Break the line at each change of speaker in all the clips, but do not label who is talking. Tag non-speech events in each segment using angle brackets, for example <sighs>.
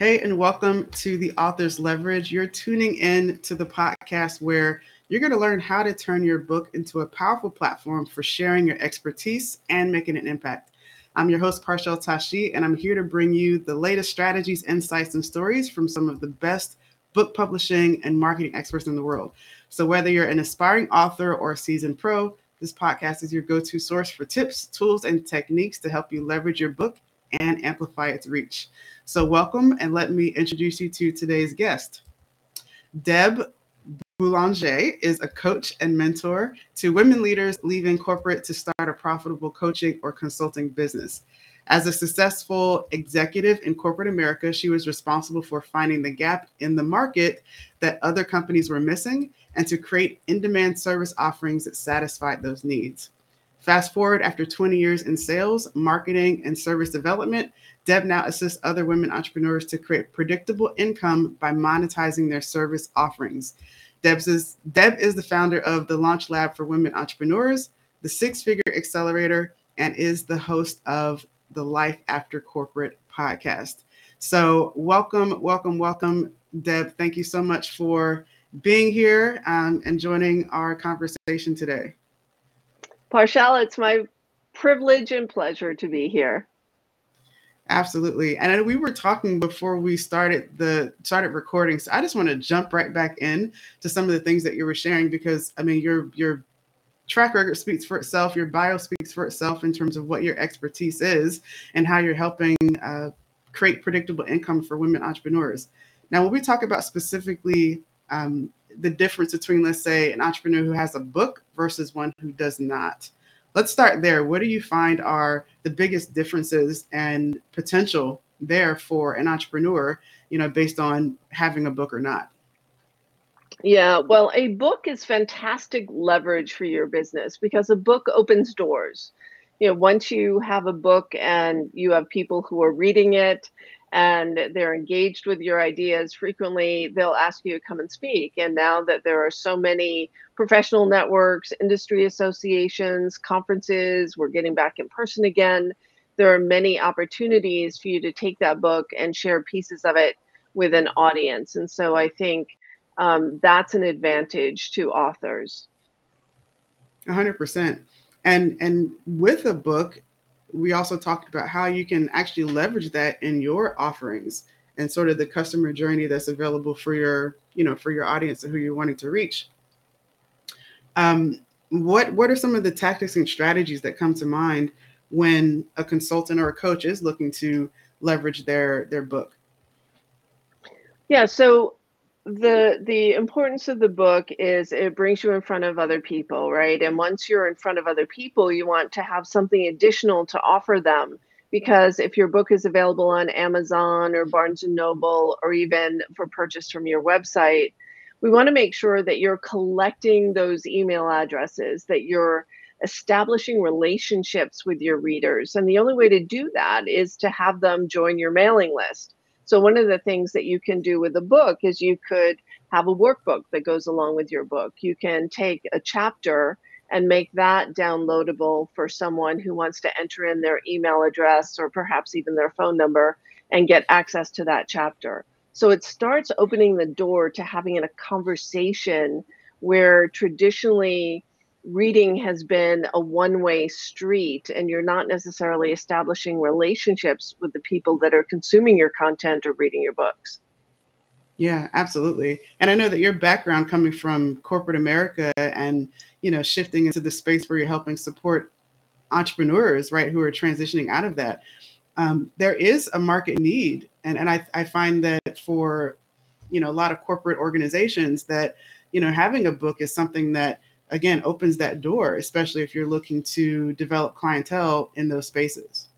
Hey, and welcome to the Author's Leverage. You're tuning in to the podcast where you're going to learn how to turn your book into a powerful platform for sharing your expertise and making an impact. I'm your host, Parul Bavishi, and I'm here to bring you the latest strategies, insights, and stories from some of the best book publishing and marketing experts in the world. So, whether you're an aspiring author or a seasoned pro, this podcast is your go to source for tips, tools, and techniques to help you leverage your book and amplify its reach. So, welcome, and let me introduce you to today's guest. Deb Boulanger is a coach and mentor to women leaders leaving corporate to start a profitable coaching or consulting business. As a successful executive in corporate America, she was responsible for finding the gap in the market that other companies were missing and to create in demand service offerings that satisfied those needs. Fast forward after 20 years in sales, marketing, and service development, Deb now assists other women entrepreneurs to create predictable income by monetizing their service offerings. Deb's is, Deb is the founder of the Launch Lab for Women Entrepreneurs, the Six Figure Accelerator, and is the host of the Life After Corporate podcast. So, welcome, welcome, welcome, Deb. Thank you so much for being here um, and joining our conversation today.
Parul, it's my privilege and pleasure to be here.
Absolutely. And we were talking before we started the started recording. So I just want to jump right back in to some of the things that you were sharing because I mean your your track record speaks for itself, your bio speaks for itself in terms of what your expertise is and how you're helping uh, create predictable income for women entrepreneurs. Now, when we talk about specifically um, the difference between, let's say, an entrepreneur who has a book versus one who does not, let's start there. What do you find are the biggest differences and potential there for an entrepreneur, you know, based on having a book or not?
Yeah, well, a book is fantastic leverage for your business because a book opens doors. You know, once you have a book and you have people who are reading it and they're engaged with your ideas frequently they'll ask you to come and speak. And now that there are so many professional networks industry associations conferences we're getting back in person again there are many opportunities for you to take that book and share pieces of it with an audience. And so i think um, that's an advantage to authors.
100% and and with a book we also talked about how you can actually leverage that in your offerings and sort of the customer journey that's available for your you know for your audience and who you're wanting to reach. Um, what what are some of the tactics and strategies that come to mind when a consultant or a coach is looking to leverage their their book?
Yeah so the the importance of the book is it brings you in front of other people right? And once you're in front of other people you want to have something additional to offer them. Because if your book is available on amazon or barnes and noble or even for purchase from your website we want to make sure that you're collecting those email addresses that you're establishing relationships with your readers. And the only way to do that is to have them join your mailing list so one of the things that you can do with a book is you could have a workbook that goes along with your book. You can take a chapter and make that downloadable for someone who wants to enter in their email address or perhaps even their phone number and get access to that chapter. So it starts opening the door to having a conversation where traditionally reading has been a one way street and you're not necessarily establishing relationships with the people that are consuming your content or reading your books.
Yeah, absolutely. And I know that your background coming from corporate America and, you know, shifting into the space where you're helping support entrepreneurs, right, who are transitioning out of that. Um, there is a market need. And, and I, I find that for, you know, a lot of corporate organizations that, you know, having a book is something that again opens that door, especially if you're looking to develop clientele in those spaces.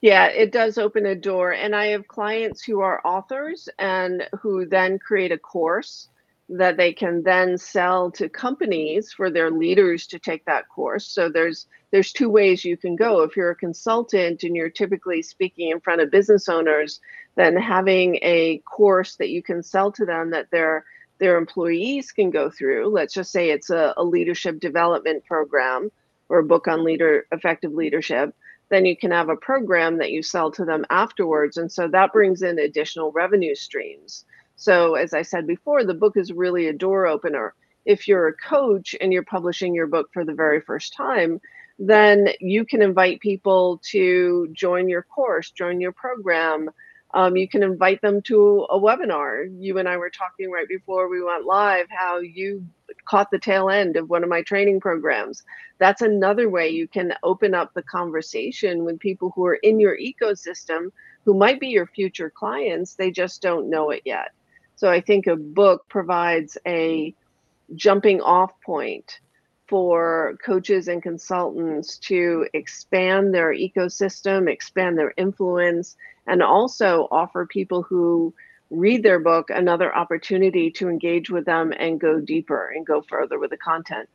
Yeah, it does open a door. And I have clients who are authors and who then create a course that they can then sell to companies for their leaders to take that course. So there's there's two ways you can go. If you're a consultant and you're typically speaking in front of business owners, then having a course that you can sell to them that they're their employees can go through. Let's just say it's a, a leadership development program or a book on leader effective leadership. then you can have a program that you sell to them afterwards. And so that brings in additional revenue streams. So, as I said before, the book is really a door opener. If you're a coach and you're publishing your book for the very first time, then you can invite people to join your course, join your program. Um, you can invite them to a webinar. You and I were talking right before we went live how you caught the tail end of one of my training programs. That's another way you can open up the conversation with people who are in your ecosystem who might be your future clients. They just don't know it yet. So I think a book provides a jumping off point for coaches and consultants to expand their ecosystem, expand their influence, and also offer people who read their book another opportunity to engage with them and go deeper and go further with the content.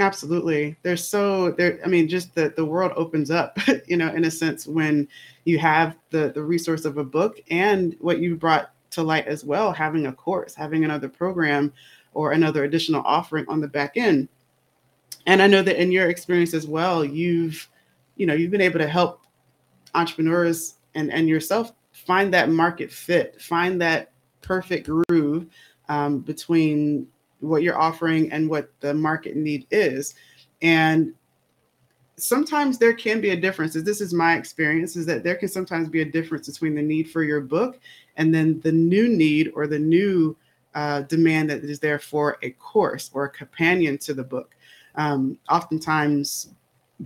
Absolutely. There's so there I mean just the the world opens up, <laughs> you know, in a sense when you have the the resource of a book and what you brought to light as well, having a course, having another program or another additional offering on the back end and i know that in your experience as well you've you know you've been able to help entrepreneurs and and yourself find that market fit find that perfect groove um, between what you're offering and what the market need is. And sometimes there can be a difference. This is my experience is that there can sometimes be a difference between the need for your book and then the new need or the new uh, demand that is there for a course or a companion to the book. Um, oftentimes,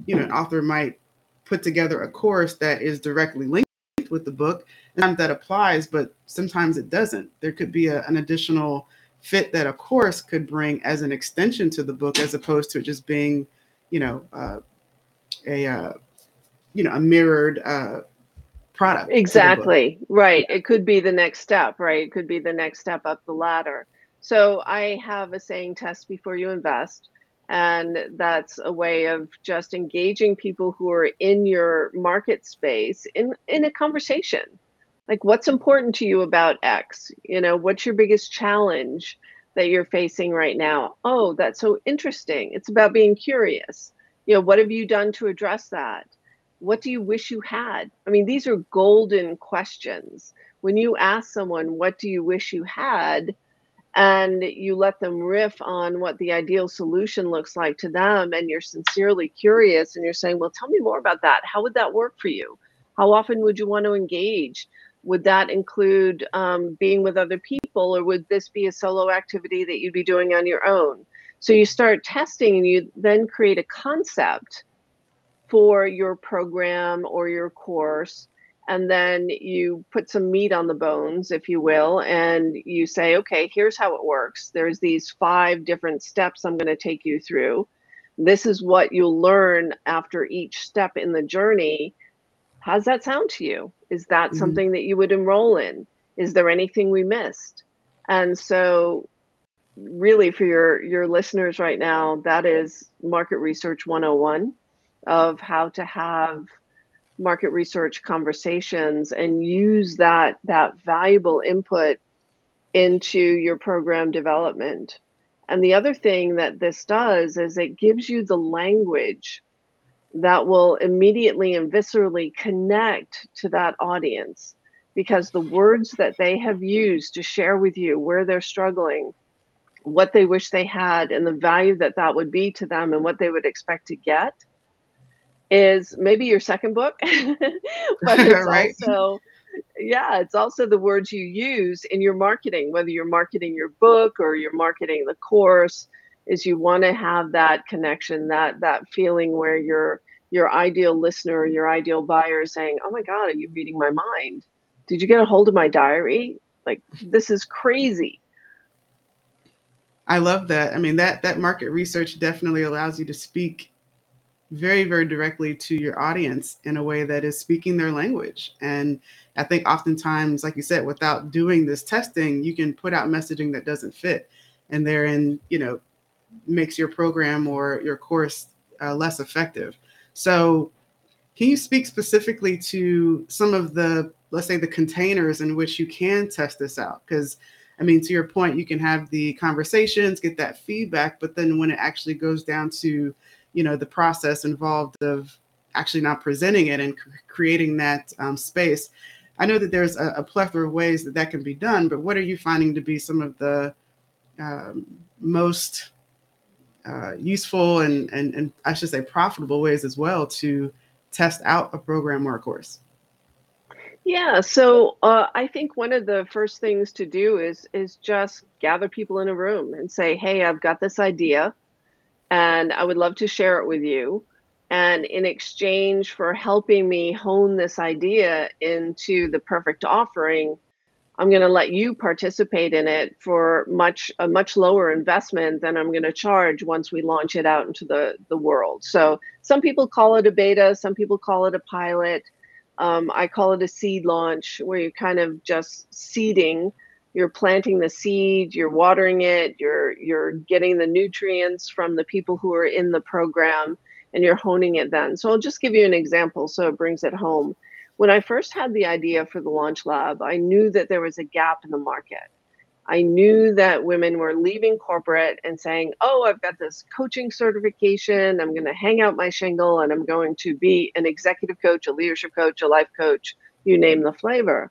you know, an author might put together a course that is directly linked with the book, and that applies, but sometimes it doesn't. There could be a, an additional fit that a course could bring as an extension to the book, as opposed to it just being, you know, uh, a uh, you know a mirrored uh, product.
Exactly right. It could be the next step, right? It could be the next step up the ladder. So I have a saying: test before you invest and that's a way of just engaging people who are in your market space in in a conversation. Like what's important to you about x? You know what's your biggest challenge that you're facing right now? Oh that's so interesting. It's about being curious. You know what have you done to address that? What do you wish you had? I mean these are golden questions. When you ask someone what do you wish you had and you let them riff on what the ideal solution looks like to them and you're sincerely curious and you're saying well tell me more about that. How would that work for you? How often would you want to engage? Would that include um, being with other people or would this be a solo activity that you'd be doing on your own? So you start testing and you then create a concept for your program or your course and then you put some meat on the bones, if you will, and you say, okay, here's how it works. There's these five different steps I'm going to take you through. This is what you'll learn after each step in the journey. How's that sound to you? Is that mm-hmm. something that you would enroll in? Is there anything we missed? And so really for your your listeners right now, that is market research 101 of how to have market research conversations and use that that valuable input into your program development. And the other thing that this does is it gives you the language that will immediately and viscerally connect to that audience because the words that they have used to share with you where they're struggling, what they wish they had, and the value that that would be to them and what they would expect to get is maybe your second book, <laughs> but it's <laughs> right. also yeah, it's also the words you use in your marketing, whether you're marketing your book or you're marketing the course, is you want to have that connection, that that feeling where your your ideal listener, your ideal buyer is saying, "Oh my God, are you reading my mind? Did you get a hold of my diary? Like this is crazy."
I love that. I mean that that market research definitely allows you to speak very, very directly to your audience in a way that is speaking their language. And I think oftentimes, like you said, without doing this testing, you can put out messaging that doesn't fit. And therein, you know, makes your program or your course uh, less effective. So, can you speak specifically to some of the, let's say, the containers in which you can test this out? Because, I mean, to your point, you can have the conversations, get that feedback, but then when it actually goes down to you know the process involved of actually not presenting it and creating that um, space. I know that there's a, a, plethora of ways that that can be done, but what are you finding to be some of the um, most uh, useful and, and, and I should say profitable ways as well to test out a program or a course?
Yeah, so uh, I think one of the first things to do is is just gather people in a room and say, "Hey, I've got this idea, and I would love to share it with you." And in exchange for helping me hone this idea into the perfect offering, I'm going to let you participate in it for much a much lower investment than I'm going to charge once we launch it out into the the world. So some people call it a beta, some people call it a pilot. Um, I call it a seed launch, where you're kind of just seeding. You're planting the seed, you're watering it, you're you're getting the nutrients from the people who are in the program, and you're honing it then. So I'll just give you an example so it brings it home when I first had the idea for the launch lab, I knew that there was a gap in the market. I knew that women were leaving corporate and saying, Oh, I've got this coaching certification. I'm going to hang out my shingle and I'm going to be an executive coach, a leadership coach, a life coach, you name the flavor.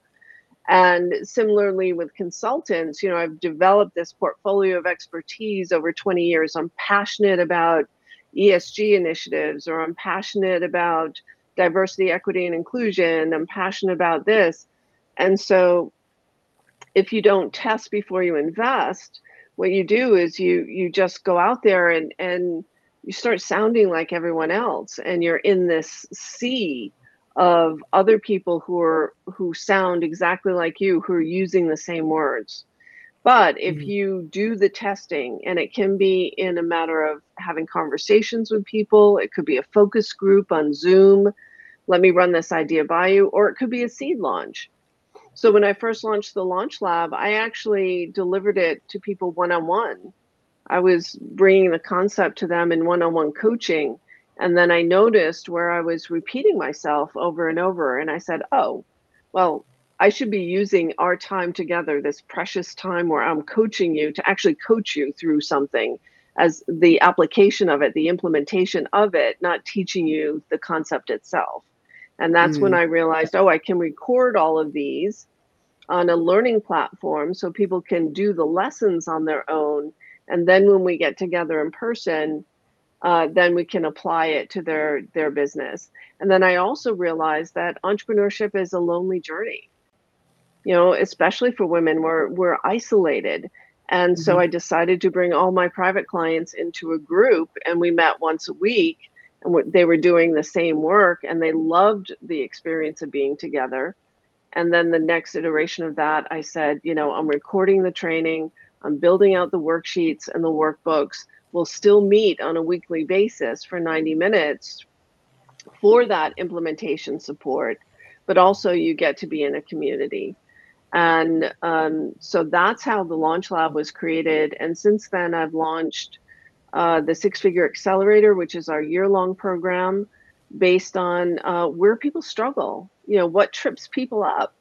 And similarly with consultants, you know, I've developed this portfolio of expertise over 20 years. I'm passionate about ESG initiatives or I'm passionate about diversity, equity, and inclusion. I'm passionate about this. And so if you don't test before you invest, what you do is you you just go out there and and you start sounding like everyone else and you're in this sea of other people who are who sound exactly like you who are using the same words but if mm-hmm. you do the testing and it can be in a matter of having conversations with people it could be a focus group on zoom let me run this idea by you, or it could be a seed launch. So when I first launched the Launch Lab, I actually delivered it to people one on one. I was bringing the concept to them in one on one coaching. And then I noticed where I was repeating myself over and over. And I said, oh, well, I should be using our time together, this precious time where I'm coaching you to actually coach you through something as the application of it, the implementation of it, not teaching you the concept itself. And that's mm. when I realized, oh, I can record all of these on a learning platform so people can do the lessons on their own. And then when we get together in person, uh, then we can apply it to their their business. And then I also realized that entrepreneurship is a lonely journey. You know, especially for women, we're we're isolated. And mm-hmm. so I decided to bring all my private clients into a group and we met once a week and they were doing the same work and they loved the experience of being together and then the next iteration of that i said you know i'm recording the training i'm building out the worksheets and the workbooks we'll still meet on a weekly basis for 90 minutes for that implementation support but also you get to be in a community and um, so that's how the launch lab was created and since then i've launched uh, the Six Figure Accelerator, which is our year long program based on uh, where people struggle, you know, what trips people up.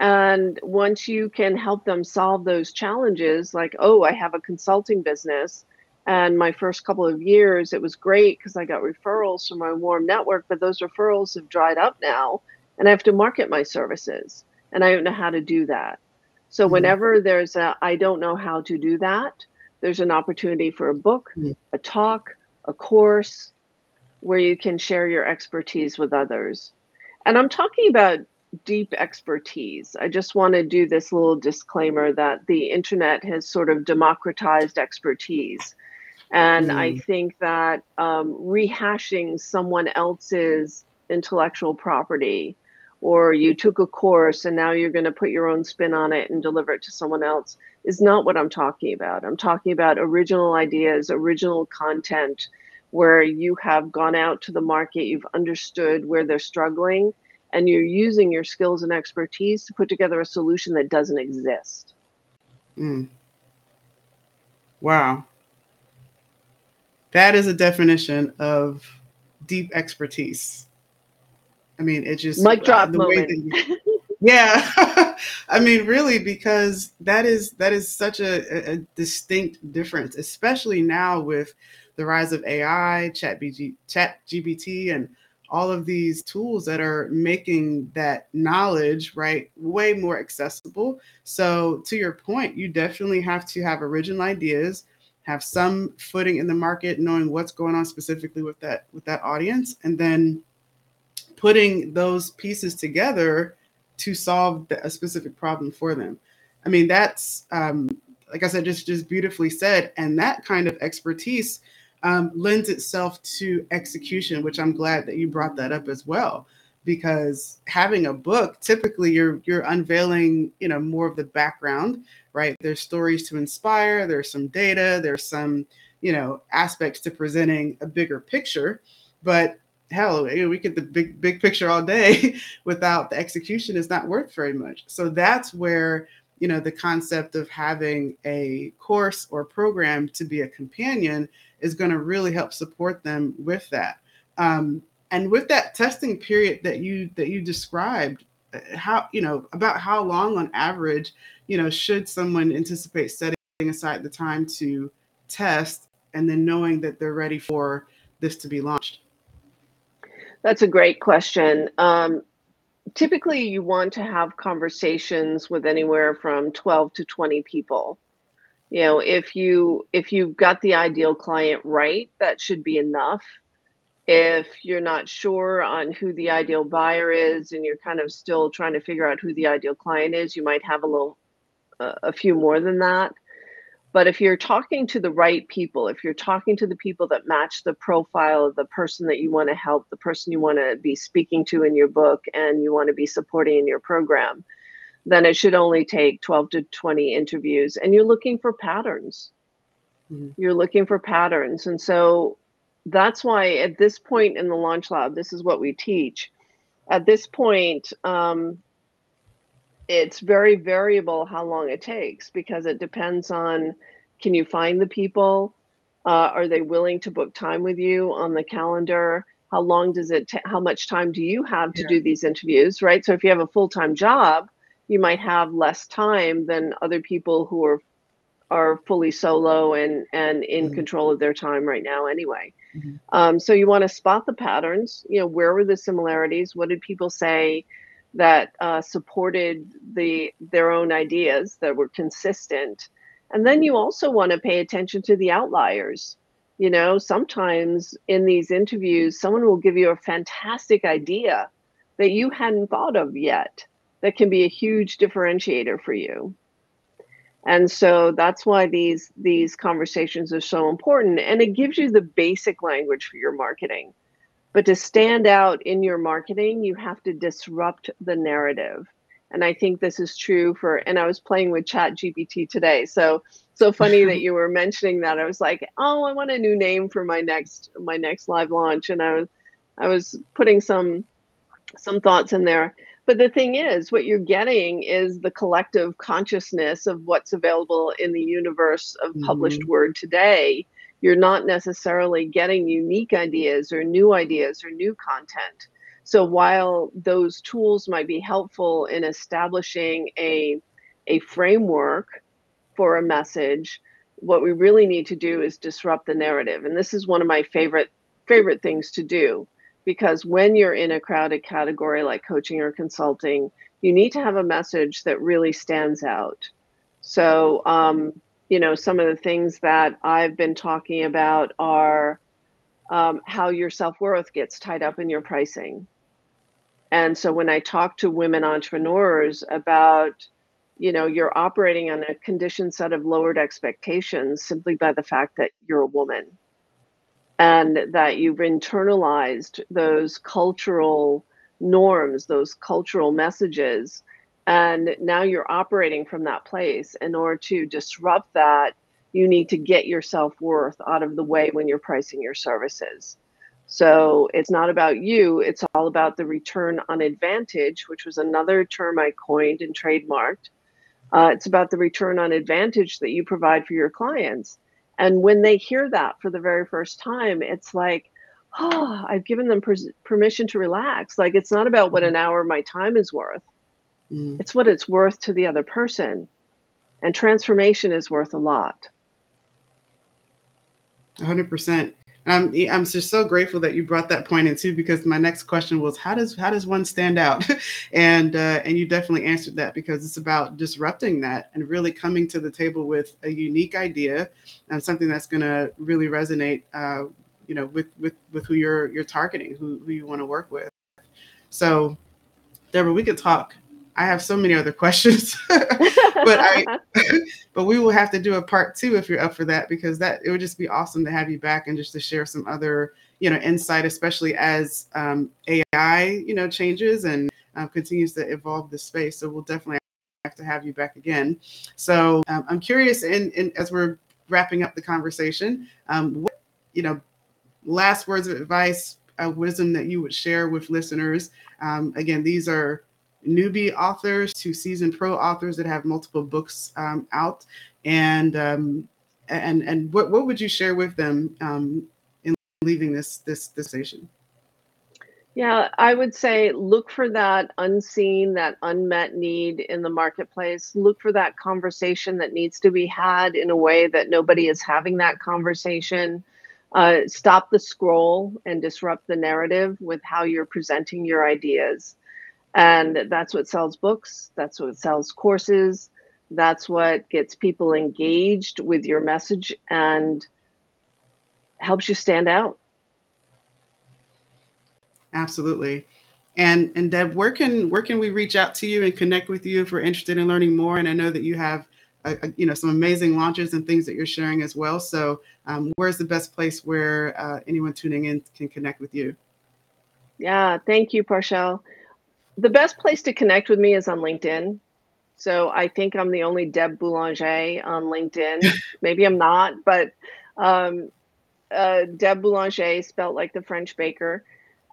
And once you can help them solve those challenges, like, oh, I have a consulting business. And my first couple of years, it was great because I got referrals from my warm network, but those referrals have dried up now. And I have to market my services. And I don't know how to do that. So, mm-hmm. whenever there's a, I don't know how to do that, there's an opportunity for a book, mm. a talk, a course where you can share your expertise with others. And I'm talking about deep expertise. I just want to do this little disclaimer that the internet has sort of democratized expertise. And mm. I think that um, rehashing someone else's intellectual property or you took a course and now you're going to put your own spin on it and deliver it to someone else is not what I'm talking about. I'm talking about original ideas, original content where you have gone out to the market, you've understood where they're struggling, and you're using your skills and expertise to put together a solution that doesn't exist.
Mm. Wow. That is a definition of deep expertise. I mean, it just
mic uh, drop the moment. You, <laughs>
yeah, <laughs> I mean, really, because that is that is such a, a, distinct difference, especially now with the rise of AI, Chat BG, Chat GBT, and all of these tools that are making that knowledge right way more accessible so to your point you definitely have to have original ideas have some footing in the market knowing what's going on specifically with that with that audience and then putting those pieces together to solve the, a specific problem for them i mean that's um, like i said just just beautifully said and that kind of expertise um, lends itself to execution, which I'm glad that you brought that up as well. Because having a book, typically you're you're unveiling, you know, more of the background, right? There's stories to inspire, there's some data, there's some, you know, aspects to presenting a bigger picture. But hell, we get the big big picture all day <laughs> without the execution is not worth very much. So that's where you know the concept of having a course or program to be a companion is going to really help support them with that. Um, and with that testing period that you that you described, uh, how you know about how long on average, you know, should someone anticipate setting aside the time to test and then knowing that they're ready for this to be launched?
That's a great question. Um, typically, you want to have conversations with anywhere from 12 to 20 people you know if you if you've got the ideal client right that should be enough if you're not sure on who the ideal buyer is and you're kind of still trying to figure out who the ideal client is you might have a little uh, a few more than that. But if you're talking to the right people if you're talking to the people that match the profile of the person that you want to help the person you want to be speaking to in your book and you want to be supporting in your program then it should only take 12 to 20 interviews and you're looking for patterns. Mm-hmm. you're looking for patterns. And so that's why at this point in the launch lab this is what we teach. At this point um, it's very variable how long it takes because it depends on can you find the people? Uh, are they willing to book time with you on the calendar? How long does it ta- how much time do you have to yeah. do these interviews right? So if you have a full-time job you might have less time than other people who are are fully solo and and in mm-hmm. control of their time right now anyway mm-hmm. um, so you want to spot the patterns you know where were the similarities? What did people say that uh, supported the their own ideas that were consistent? And then you also want to pay attention to the outliers. You know sometimes in these interviews someone will give you a fantastic idea that you hadn't thought of yet that can be a huge differentiator for you and so that's why these these conversations are so important. And it gives you the basic language for your marketing. But to stand out in your marketing you have to disrupt the narrative. And i think this is true for and i was playing with chat gpt today. So so funny that <laughs> you were mentioning that. I was like oh i want a new name for my next my next live launch. And i was i was putting some some thoughts in there but the thing is, what you're getting is the collective consciousness of what's available in the universe of published mm-hmm. word today. You're not necessarily getting unique ideas or new ideas or new content. So while those tools might be helpful in establishing a, a framework for a message, what we really need to do is disrupt the narrative. And this is one of my favorite favorite things to do because when you're in a crowded category like coaching or consulting, you need to have a message that really stands out. So, um, you know, some of the things that I've been talking about are um, how your self worth gets tied up in your pricing. And so when I talk to women entrepreneurs about, you know, you're operating on a conditioned set of lowered expectations simply by the fact that you're a woman and that you've internalized those cultural norms, those cultural messages, and now you're operating from that place. In order to disrupt that, you need to get your self worth out of the way when you're pricing your services. So it's not about you, it's all about the return on advantage, which was another term I coined and trademarked. Uh, it's about the return on advantage that you provide for your clients. And when they hear that for the very first time, it's like, oh, I've given them per- permission to relax. Like it's not about what an hour of my time is worth, mm. it's what it's worth to the other person. And transformation is worth a lot.
100%. I'm I'm just so grateful that you brought that point in too, because my next question was how does how does one stand out, <laughs> and uh, and you definitely answered that because it's about disrupting that and really coming to the table with a unique idea and something that's going to really resonate, uh, you know, with with with who you're you're targeting, who who you want to work with. So, Deborah, we could talk I have so many other <laughs> questions, but I, <laughs> <laughs> but we will have to do a part two if you're up for that because that it would just be awesome to have you back and just to share some other you know insight, especially as um, AI you know changes and uh, continues to evolve the space. So we'll definitely have to have you back again. So um, I'm curious, and as we're wrapping up the conversation, um, what you know, last words of advice, uh, wisdom that you would share with listeners. Um, again, these are newbie authors to seasoned pro authors that have multiple books um, out. And um, and and what, what would you share with them um, in leaving this this this station?
Yeah i would say look for that unseen that unmet need in the marketplace. Look for that conversation that needs to be had in a way that nobody is having that conversation. Uh, stop the scroll and disrupt the narrative with how you're presenting your ideas and that's what sells books, that's what sells courses, that's what gets people engaged with your message and helps you stand out.
Absolutely. And and Deb, where can where can we reach out to you and connect with you if we're interested in learning more? And I know that you have you know some amazing launches and things that you're sharing as well. So um, where's the best place where uh, anyone tuning in can connect with you?
Yeah, thank you, Parul the best place to connect with me is on LinkedIn. So I think I'm the only Deb Boulanger on LinkedIn. <laughs> Maybe I'm not, but um, uh, Deb Boulanger, spelled like the French baker.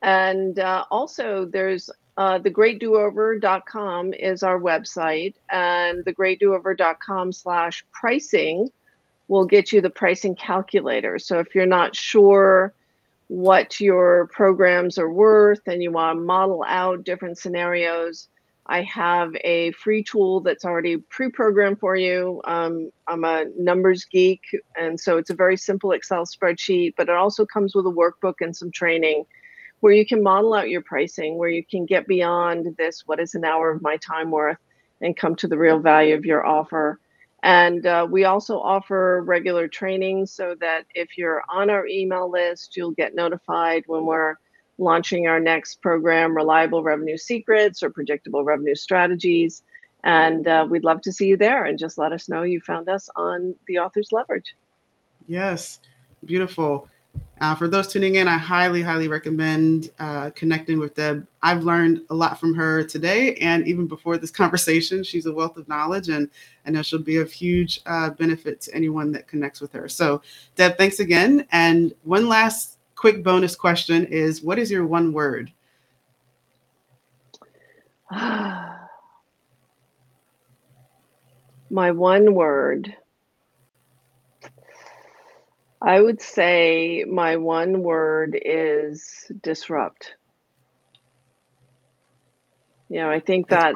And uh, also, there's uh, thegreatdoover.com is our website, and thegreatdoover.com slash pricing will get you the pricing calculator. So if you're not sure what your programs are worth and you want to model out different scenarios, I have a free tool that's already pre-programmed for you. Um, I'm a numbers geek, and so it's a very simple Excel spreadsheet, but it also comes with a workbook and some training where you can model out your pricing, where you can get beyond this, what is an hour of my time worth, and come to the real value of your offer. And uh, we also offer regular training so that if you're on our email list, you'll get notified when we're launching our next program, Reliable Revenue Secrets or Predictable Revenue Strategies. And uh, we'd love to see you there and just let us know you found us on the Author's Leverage.
Yes, beautiful. Uh, for those tuning in, I highly, highly recommend uh, connecting with Deb. I've learned a lot from her today, and even before this <laughs> conversation, she's a wealth of knowledge, and I know she'll be of huge uh, benefit to anyone that connects with her. So, Deb, thanks again. And one last quick bonus question is: What is your one word? <sighs>
My one word I would say my one word is disrupt. You know, I think that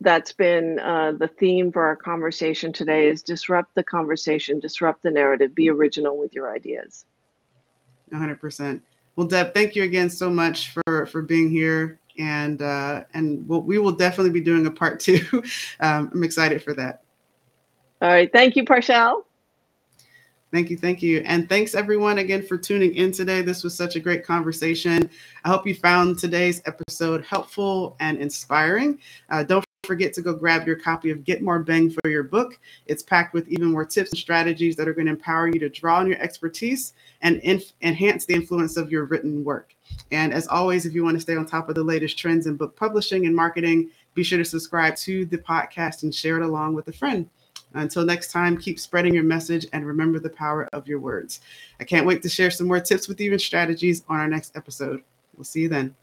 that's been uh, the theme for our conversation today is disrupt the conversation, disrupt the narrative, be original with your ideas.
100%. Well, Deb, thank you again so much for for being here, and uh, and we'll, we will definitely be doing a part two. <laughs> um, I'm excited for that.
All right, thank you, Parul.
Thank you. Thank you. And thanks everyone again for tuning in today. This was such a great conversation. I hope you found today's episode helpful and inspiring. Uh, don't forget to go grab your copy of Get More Bang for Your Book. It's packed with even more tips and strategies that are going to empower you to draw on your expertise and inf- enhance the influence of your written work. And as always, if you want to stay on top of the latest trends in book publishing and marketing, be sure to subscribe to the podcast and share it along with a friend. Until next time, keep spreading your message and remember the power of your words. I can't wait to share some more tips with you and strategies on our next episode. We'll see you then.